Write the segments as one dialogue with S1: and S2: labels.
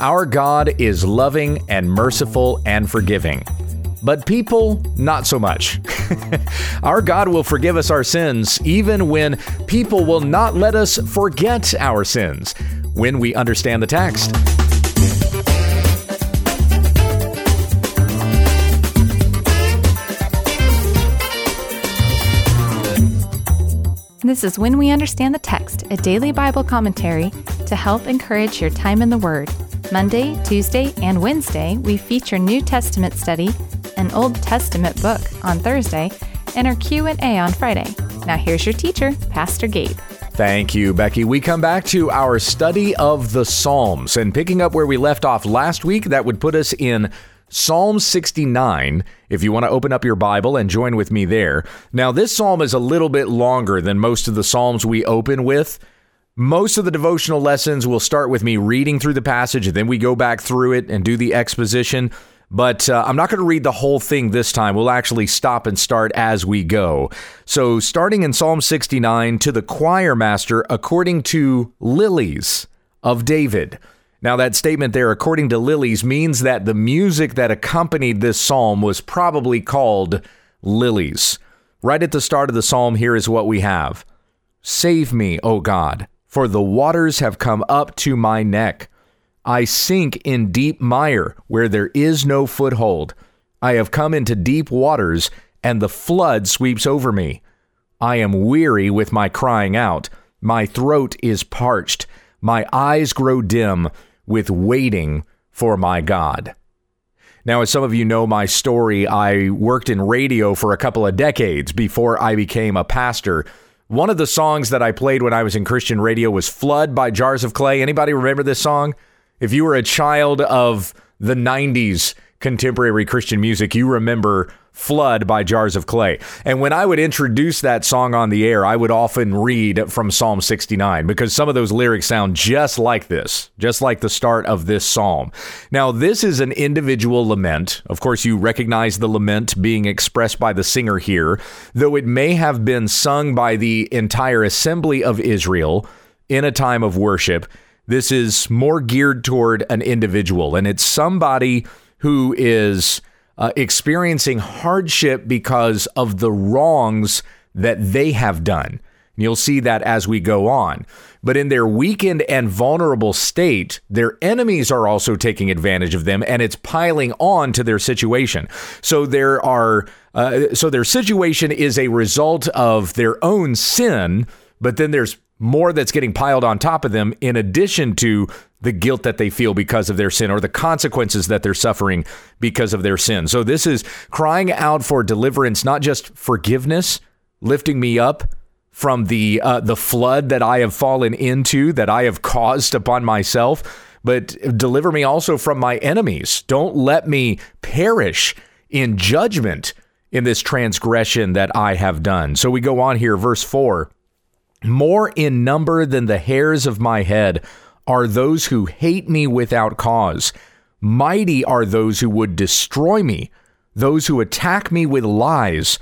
S1: Our God is loving and merciful and forgiving. But people, not so much. our God will forgive us our sins even when people will not let us forget our sins when we understand the text.
S2: This is When We Understand the Text, a daily Bible commentary to help encourage your time in the Word. Monday, Tuesday, and Wednesday, we feature New Testament study, an Old Testament book on Thursday, and our Q&A on Friday. Now here's your teacher, Pastor Gabe.
S1: Thank you, Becky. We come back to our study of the Psalms and picking up where we left off last week, that would put us in Psalm 69, if you want to open up your Bible and join with me there. Now, this psalm is a little bit longer than most of the psalms we open with. Most of the devotional lessons will start with me reading through the passage, and then we go back through it and do the exposition. But uh, I'm not going to read the whole thing this time. We'll actually stop and start as we go. So, starting in Psalm 69, to the choir master, according to Lilies of David. Now, that statement there, according to Lilies, means that the music that accompanied this psalm was probably called Lilies. Right at the start of the psalm, here is what we have Save me, O God, for the waters have come up to my neck. I sink in deep mire where there is no foothold. I have come into deep waters, and the flood sweeps over me. I am weary with my crying out. My throat is parched. My eyes grow dim with waiting for my God. Now, as some of you know my story, I worked in radio for a couple of decades before I became a pastor. One of the songs that I played when I was in Christian radio was Flood by Jars of Clay. Anybody remember this song? If you were a child of the 90s contemporary Christian music, you remember Flood by Jars of Clay. And when I would introduce that song on the air, I would often read from Psalm 69 because some of those lyrics sound just like this, just like the start of this psalm. Now, this is an individual lament. Of course, you recognize the lament being expressed by the singer here, though it may have been sung by the entire assembly of Israel in a time of worship. This is more geared toward an individual, and it's somebody who is uh, experiencing hardship because of the wrongs that they have done. And you'll see that as we go on. But in their weakened and vulnerable state, their enemies are also taking advantage of them, and it's piling on to their situation. So there are, uh, so their situation is a result of their own sin, but then there's more that's getting piled on top of them in addition to the guilt that they feel because of their sin or the consequences that they're suffering because of their sin. So this is crying out for deliverance, not just forgiveness, lifting me up from the uh, the flood that I have fallen into, that I have caused upon myself, but deliver me also from my enemies. Don't let me perish in judgment in this transgression that I have done. So we go on here, verse 4 More in number than the hairs of my head are those who hate me without cause. Mighty are those who would destroy me, those who attack me with lies.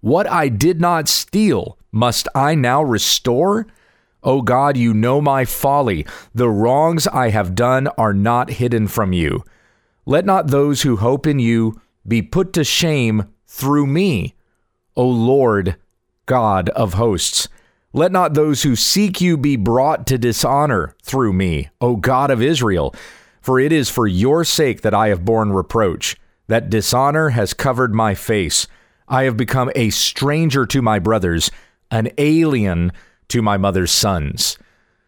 S1: What I did not steal, must I now restore? O God, you know my folly. The wrongs I have done are not hidden from you. Let not those who hope in you be put to shame through me. O Lord, God of hosts. Let not those who seek you be brought to dishonor through me, O God of Israel. For it is for your sake that I have borne reproach, that dishonor has covered my face. I have become a stranger to my brothers, an alien to my mother's sons.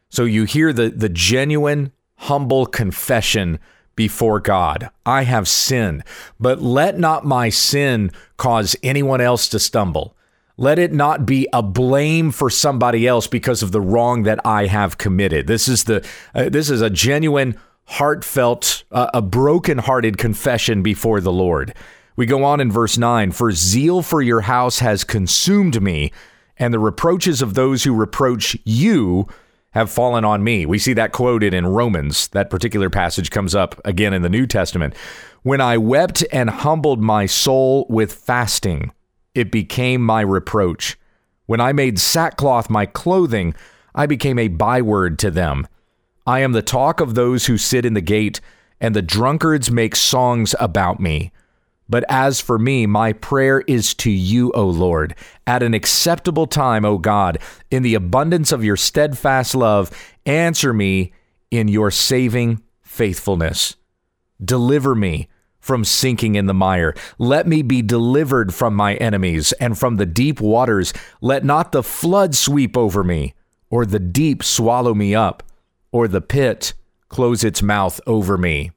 S1: So you hear the, the genuine, humble confession before God. I have sinned, but let not my sin cause anyone else to stumble. Let it not be a blame for somebody else because of the wrong that I have committed. This is the uh, this is a genuine, heartfelt, uh, a broken-hearted confession before the Lord. We go on in verse 9, for zeal for your house has consumed me, and the reproaches of those who reproach you have fallen on me. We see that quoted in Romans. That particular passage comes up again in the New Testament. When I wept and humbled my soul with fasting, it became my reproach. When I made sackcloth my clothing, I became a byword to them. I am the talk of those who sit in the gate, and the drunkards make songs about me. But as for me, my prayer is to you, O Lord, at an acceptable time, O God, in the abundance of your steadfast love, answer me in your saving faithfulness. Deliver me from sinking in the mire. Let me be delivered from my enemies and from the deep waters. Let not the flood sweep over me, or the deep swallow me up, or the pit close its mouth over me.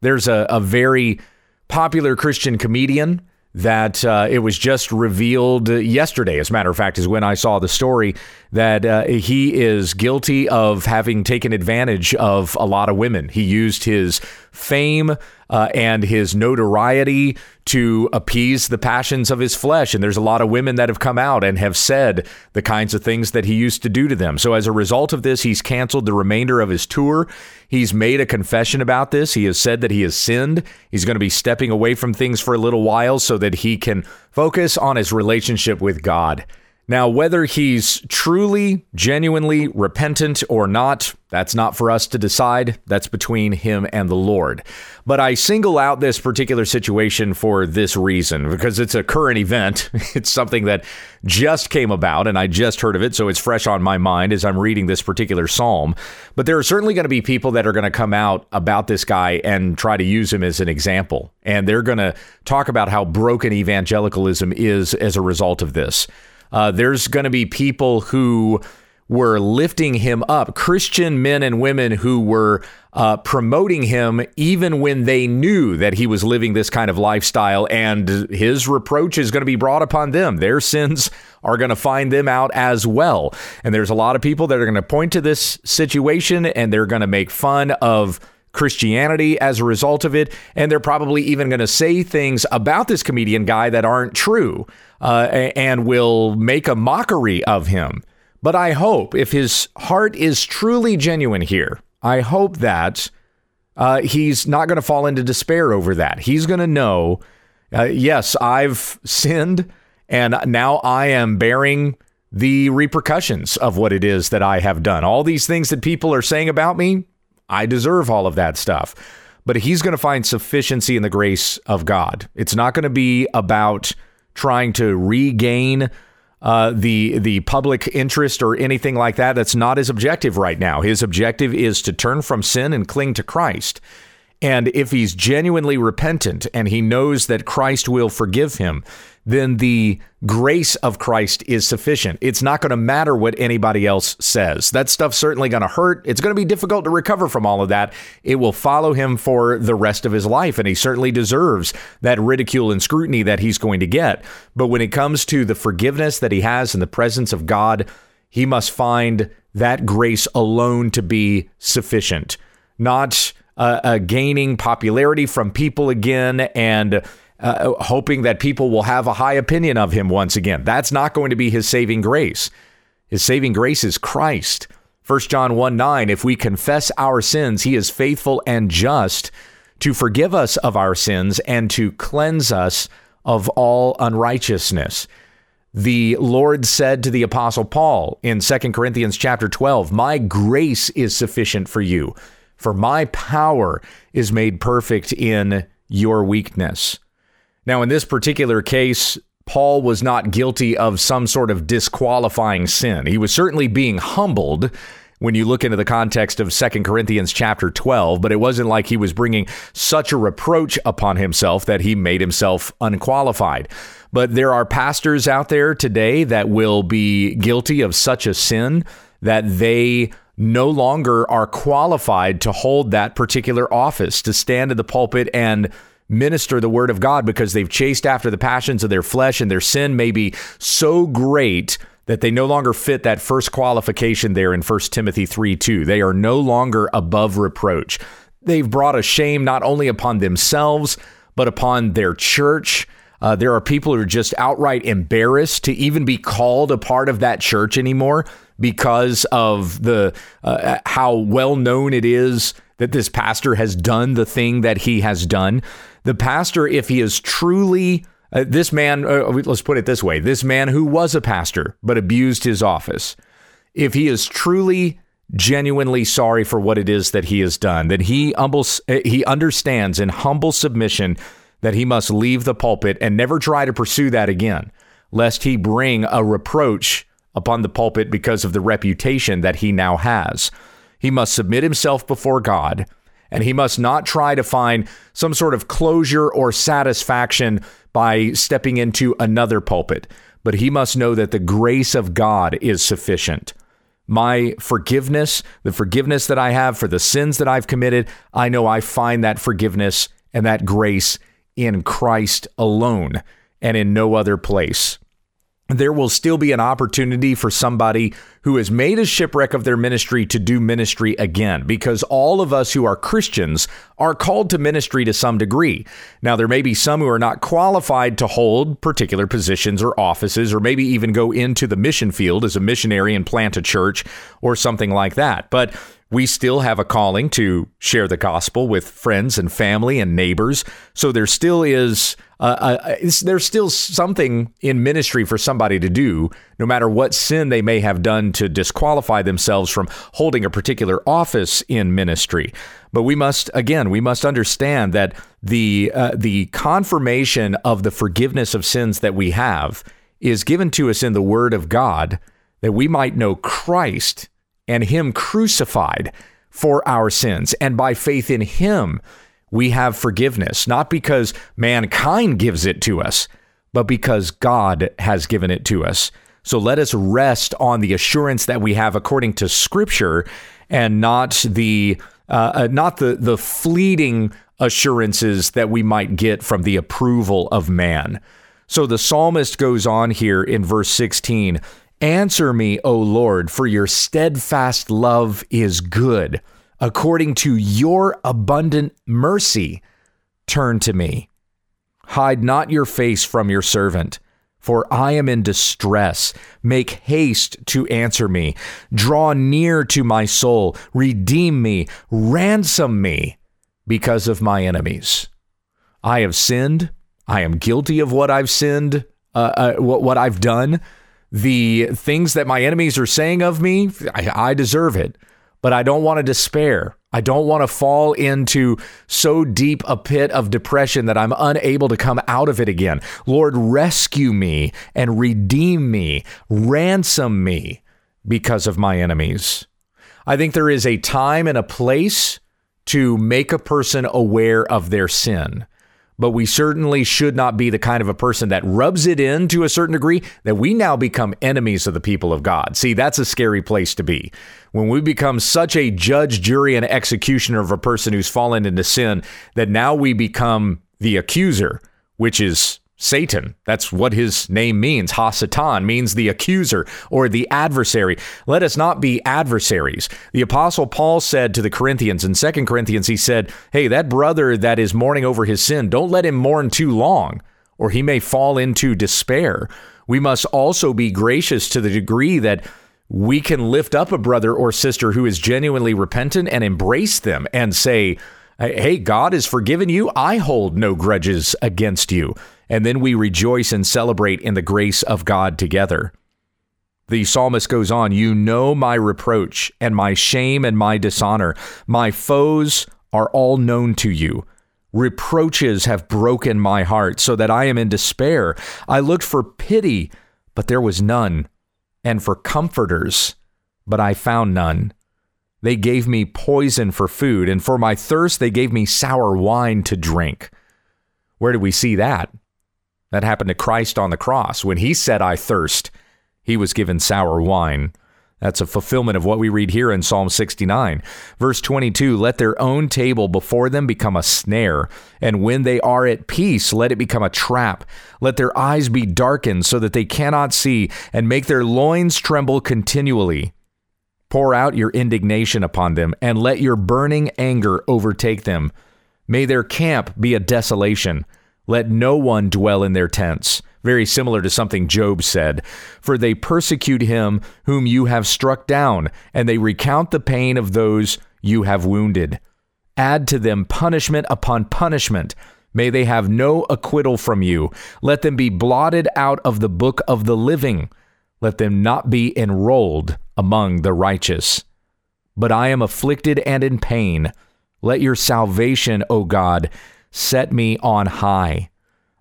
S1: There's a, a very popular Christian comedian that uh, it was just revealed yesterday, as a matter of fact, is when I saw the story that uh, he is guilty of having taken advantage of a lot of women. He used his fame uh, and his notoriety to appease the passions of his flesh. And there's a lot of women that have come out and have said the kinds of things that he used to do to them. So as a result of this, he's canceled the remainder of his tour. He's made a confession about this. He has said that he has sinned. He's going to be stepping away from things for a little while so that he can focus on his relationship with God. Now, whether he's truly, genuinely repentant or not, that's not for us to decide. That's between him and the Lord. But I single out this particular situation for this reason because it's a current event. It's something that just came about and I just heard of it, so it's fresh on my mind as I'm reading this particular psalm. But there are certainly going to be people that are going to come out about this guy and try to use him as an example. And they're going to talk about how broken evangelicalism is as a result of this. Uh, there's going to be people who were lifting him up, Christian men and women who were uh, promoting him even when they knew that he was living this kind of lifestyle, and his reproach is going to be brought upon them. Their sins are going to find them out as well. And there's a lot of people that are going to point to this situation and they're going to make fun of Christianity as a result of it. And they're probably even going to say things about this comedian guy that aren't true uh, and will make a mockery of him. But I hope if his heart is truly genuine here, I hope that uh, he's not going to fall into despair over that. He's going to know, uh, yes, I've sinned, and now I am bearing the repercussions of what it is that I have done. All these things that people are saying about me, I deserve all of that stuff. But he's going to find sufficiency in the grace of God. It's not going to be about trying to regain uh, the the public interest or anything like that. That's not his objective right now. His objective is to turn from sin and cling to Christ. And if he's genuinely repentant and he knows that Christ will forgive him, then the grace of Christ is sufficient. It's not going to matter what anybody else says. That stuff's certainly going to hurt. It's going to be difficult to recover from all of that. It will follow him for the rest of his life, and he certainly deserves that ridicule and scrutiny that he's going to get. But when it comes to the forgiveness that he has in the presence of God, he must find that grace alone to be sufficient, not uh, uh, gaining popularity from people again and uh, hoping that people will have a high opinion of him once again. That's not going to be his saving grace. His saving grace is Christ. 1 John 1 9, if we confess our sins, he is faithful and just to forgive us of our sins and to cleanse us of all unrighteousness. The Lord said to the apostle Paul in 2 Corinthians chapter 12, "My grace is sufficient for you, for my power is made perfect in your weakness." Now, in this particular case, Paul was not guilty of some sort of disqualifying sin. He was certainly being humbled when you look into the context of 2 Corinthians chapter 12, but it wasn't like he was bringing such a reproach upon himself that he made himself unqualified. But there are pastors out there today that will be guilty of such a sin that they no longer are qualified to hold that particular office, to stand in the pulpit and minister the word of God because they've chased after the passions of their flesh and their sin may be so great that they no longer fit that first qualification there in 1 Timothy 3 2. They are no longer above reproach. They've brought a shame not only upon themselves, but upon their church. Uh, there are people who are just outright embarrassed to even be called a part of that church anymore because of the uh, how well known it is that this pastor has done the thing that he has done. The pastor, if he is truly uh, this man, uh, let's put it this way this man who was a pastor but abused his office, if he is truly genuinely sorry for what it is that he has done, that he humbles, he understands in humble submission that he must leave the pulpit and never try to pursue that again, lest he bring a reproach upon the pulpit because of the reputation that he now has. He must submit himself before God, and he must not try to find some sort of closure or satisfaction by stepping into another pulpit, but he must know that the grace of God is sufficient. My forgiveness, the forgiveness that I have for the sins that I've committed, I know I find that forgiveness and that grace in Christ alone and in no other place there will still be an opportunity for somebody who has made a shipwreck of their ministry to do ministry again because all of us who are Christians are called to ministry to some degree. Now, there may be some who are not qualified to hold particular positions or offices, or maybe even go into the mission field as a missionary and plant a church or something like that. But we still have a calling to share the gospel with friends and family and neighbors. So there still is uh, uh, there's still something in ministry for somebody to do, no matter what sin they may have done to disqualify themselves from holding a particular office in ministry. But we must, again, we must understand that the uh, the confirmation of the forgiveness of sins that we have is given to us in the Word of God, that we might know Christ and Him crucified for our sins, and by faith in Him we have forgiveness, not because mankind gives it to us, but because God has given it to us. So let us rest on the assurance that we have according to Scripture, and not the uh, uh, not the the fleeting assurances that we might get from the approval of man. So the psalmist goes on here in verse 16 Answer me, O Lord, for your steadfast love is good according to your abundant mercy, turn to me. Hide not your face from your servant, for I am in distress. Make haste to answer me. Draw near to my soul. Redeem me. Ransom me because of my enemies. I have sinned. I am guilty of what I've sinned, uh, uh, what, what I've done. The things that my enemies are saying of me, I, I deserve it but I don't want to despair. I don't want to fall into so deep a pit of depression that I'm unable to come out of it again. Lord, rescue me and redeem me, ransom me because of my enemies. I think there is a time and a place to make a person aware of their sin but we certainly should not be the kind of a person that rubs it in to a certain degree that we now become enemies of the people of God. See, that's a scary place to be. When we become such a judge, jury, and executioner of a person who's fallen into sin that now we become the accuser, which is Satan. That's what his name means. Hasatan means the accuser or the adversary. Let us not be adversaries. The apostle Paul said to the Corinthians in 2 Corinthians, he said, Hey, that brother that is mourning over his sin, don't let him mourn too long, or he may fall into despair. We must also be gracious to the degree that we can lift up a brother or sister who is genuinely repentant and embrace them and say, Hey, God has forgiven you. I hold no grudges against you and then we rejoice and celebrate in the grace of God together. The psalmist goes on, You know my reproach and my shame and my dishonor. My foes are all known to you. Reproaches have broken my heart so that I am in despair. I looked for pity, but there was none, and for comforters, but I found none. They gave me poison for food, and for my thirst, they gave me sour wine to drink. Where do we see that? That happened to Christ on the cross. When he said, I thirst, he was given sour wine. That's a fulfillment of what we read here in Psalm 69. Verse 22 Let their own table before them become a snare, and when they are at peace, let it become a trap. Let their eyes be darkened so that they cannot see, and make their loins tremble continually. Pour out your indignation upon them, and let your burning anger overtake them. May their camp be a desolation let no one dwell in their tents. Very similar to something Job said. For they persecute him whom you have struck down, and they recount the pain of those you have wounded. Add to them punishment upon punishment. May they have no acquittal from you. Let them be blotted out of the book of the living. Let them not be enrolled among the righteous. but I am afflicted and in pain. Let your salvation, O God, set me on high.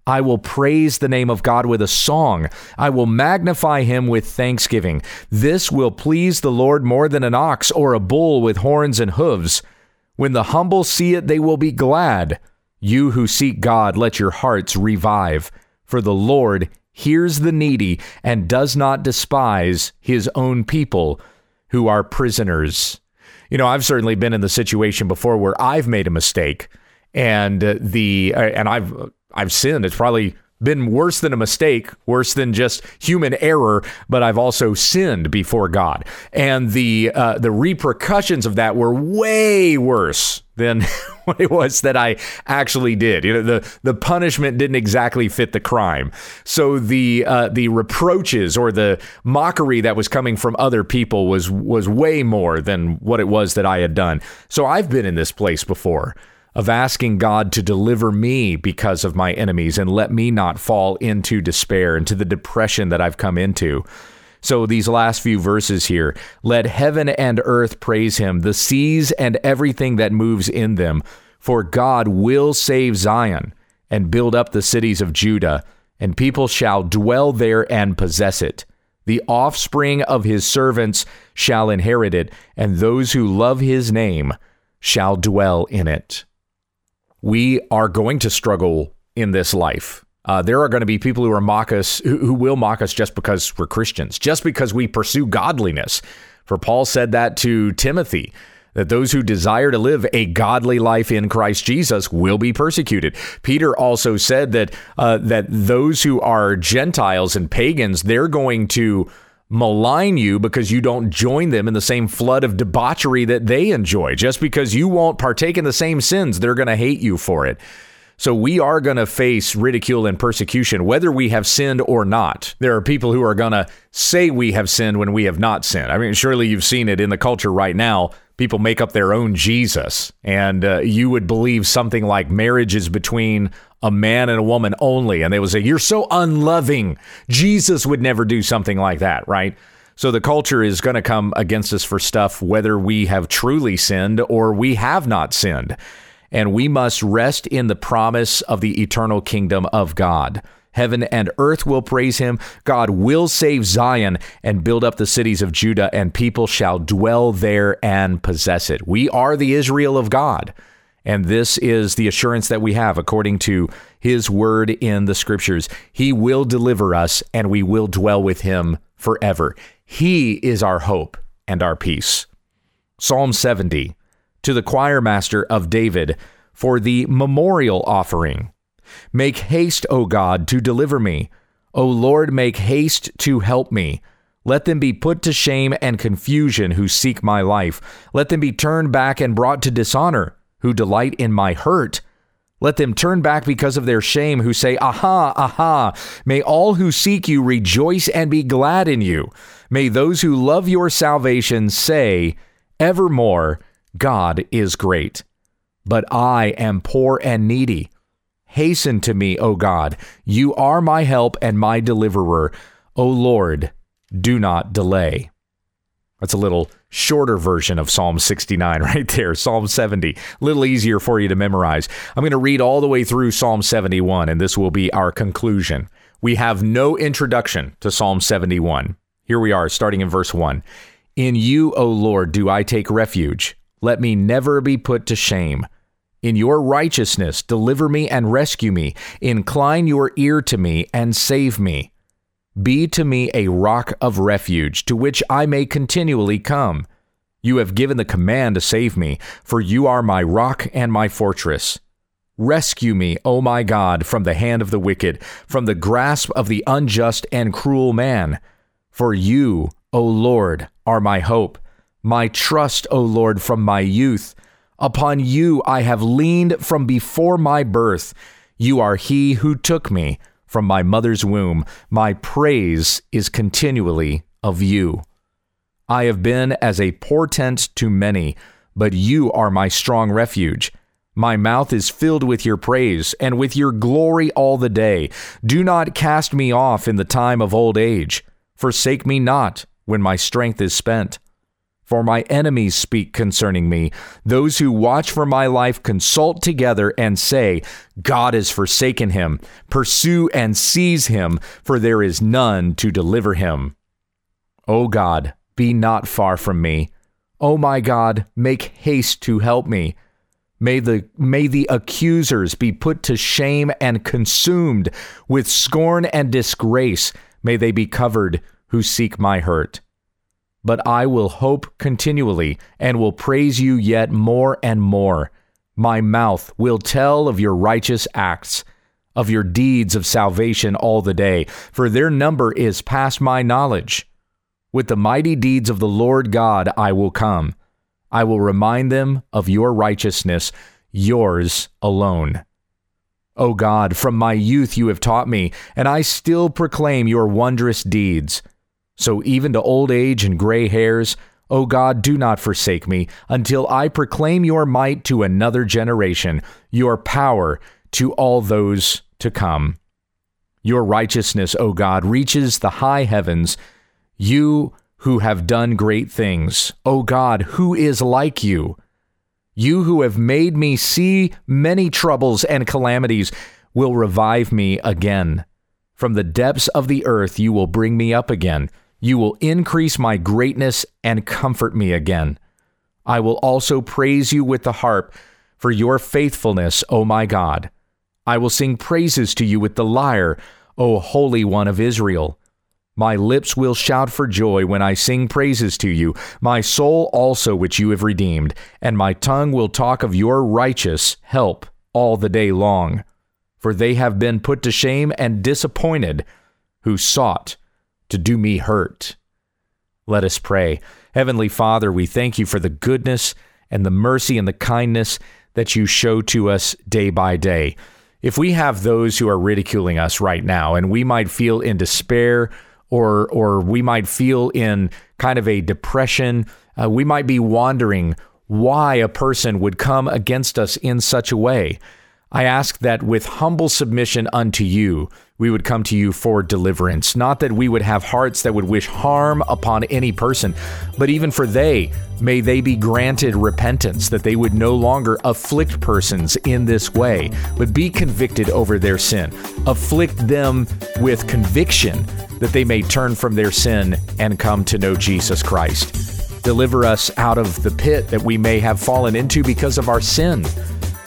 S1: I will praise the name of God with a song. I will magnify him with thanksgiving. This will please the Lord more than an ox or a bull with horns and hooves. When the humble see it, they will be glad. You who seek God, let your hearts revive. For the Lord hears the needy and does not despise his own people who are prisoners. You know, I've certainly been in the situation before where I've made a mistake and the and I've I've sinned. It's probably been worse than a mistake, worse than just human error, but I've also sinned before God, and the uh, the repercussions of that were way worse than what it was that I actually did. You know, the the punishment didn't exactly fit the crime, so the uh, the reproaches or the mockery that was coming from other people was was way more than what it was that I had done. So I've been in this place before of asking God to deliver me because of my enemies and let me not fall into despair, into the depression that I've come into. So, these last few verses here let heaven and earth praise him, the seas and everything that moves in them. For God will save Zion and build up the cities of Judah, and people shall dwell there and possess it. The offspring of his servants shall inherit it, and those who love his name shall dwell in it we are going to struggle in this life. Uh, there are going to be people who are mock us, who, will mock us just because we're Christians, just because we pursue godliness. For Paul said that to Timothy that those who desire to live a godly life in Christ Jesus will be persecuted. Peter also said that uh, that those who are Gentiles and pagans, they're going to malign you because you don't join them in the same flood of debauchery that they enjoy. Just because you won't partake in the same sins, they're going to hate you for it. So we are going to face ridicule and persecution, whether we have sinned or not. There are people who are going to say we have sinned when we have not sinned. I mean, surely you've seen it in the culture right now. People make up their own Jesus, and uh, you would believe something like marriage is between a man and a woman only. And they would say, You're so unloving. Jesus would never do something like that, right? So the culture is going to come against us for stuff whether we have truly sinned or we have not sinned and we must rest in the promise of the eternal kingdom of God. Heaven and earth will praise him. God will save Zion and build up the cities of Judah, and people shall dwell there and possess it. We are the Israel of God. And this is the assurance that we have according to his word in the scriptures. He will deliver us, and we will dwell with him forever. He is our hope and our peace. Psalm 70 to the choir master of David for the memorial offering. Make haste, O God, to deliver me. O Lord, make haste to help me. Let them be put to shame and confusion who seek my life. Let them be turned back and brought to dishonor who delight in my hurt. Let them turn back because of their shame who say, Aha, aha. May all who seek you rejoice and be glad in you. May those who love your salvation say, Evermore, God is great. But I am poor and needy. Hasten to me, O God. You are my help and my deliverer. O Lord, do not delay. That's a little shorter version of Psalm 69 right there. Psalm 70, a little easier for you to memorize. I'm going to read all the way through Psalm 71, and this will be our conclusion. We have no introduction to Psalm 71. Here we are, starting in verse 1. In you, O Lord, do I take refuge. Let me never be put to shame. In your righteousness, deliver me and rescue me. Incline your ear to me and save me. Be to me a rock of refuge, to which I may continually come. You have given the command to save me, for you are my rock and my fortress. Rescue me, O my God, from the hand of the wicked, from the grasp of the unjust and cruel man. For you, O Lord, are my hope my trust, O Lord, from my youth. Upon you I have leaned from before my birth. You are he who took me from my mother's womb. My praise is continually of you. I have been as a portent to many, but you are my strong refuge. My mouth is filled with your praise and with your glory all the day. Do not cast me off in the time of old age. Forsake me not when my strength is spent. For my enemies speak concerning me. Those who watch for my life consult together and say, God has forsaken him. Pursue and seize him, for there is none to deliver him. O God, be not far from me. O my God, make haste to help me. May the, may the accusers be put to shame and consumed with scorn and disgrace. May they be covered who seek my hurt but I will hope continually and will praise you yet more and more. My mouth will tell of your righteous acts, of your deeds of salvation all the day, for their number is past my knowledge. With the mighty deeds of the Lord God I will come. I will remind them of your righteousness, yours alone. O God, from my youth you have taught me, and I still proclaim your wondrous deeds. So even to old age and gray hairs, O God, do not forsake me until I proclaim your might to another generation, your power to all those to come. Your righteousness, O God, reaches the high heavens. You who have done great things, O God, who is like you? You who have made me see many troubles and calamities will revive me again. From the depths of the earth you will bring me up again. You will increase my greatness and comfort me again. I will also praise you with the harp for your faithfulness, O my God. I will sing praises to you with the lyre, O Holy One of Israel. My lips will shout for joy when I sing praises to you, my soul also which you have redeemed, and my tongue will talk of your righteous help all the day long. For they have been put to shame and disappointed who sought to do me hurt. Let us pray. Heavenly Father, we thank you for the goodness and the mercy and the kindness that you show to us day by day. If we have those who are ridiculing us right now and we might feel in despair or or we might feel in kind of a depression, uh, we might be wondering why a person would come against us in such a way. I ask that with humble submission unto you, we would come to you for deliverance. Not that we would have hearts that would wish harm upon any person, but even for they, may they be granted repentance, that they would no longer afflict persons in this way, but be convicted over their sin. Afflict them with conviction that they may turn from their sin and come to know Jesus Christ. Deliver us out of the pit that we may have fallen into because of our sin.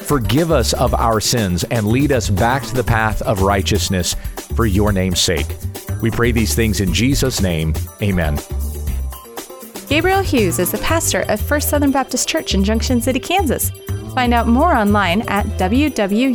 S1: Forgive us of our sins and lead us back to the path of righteousness for your name's sake. We pray these things in Jesus' name. Amen.
S2: Gabriel Hughes is the pastor of First Southern Baptist Church in Junction City, Kansas. Find out more online at wwutt.com.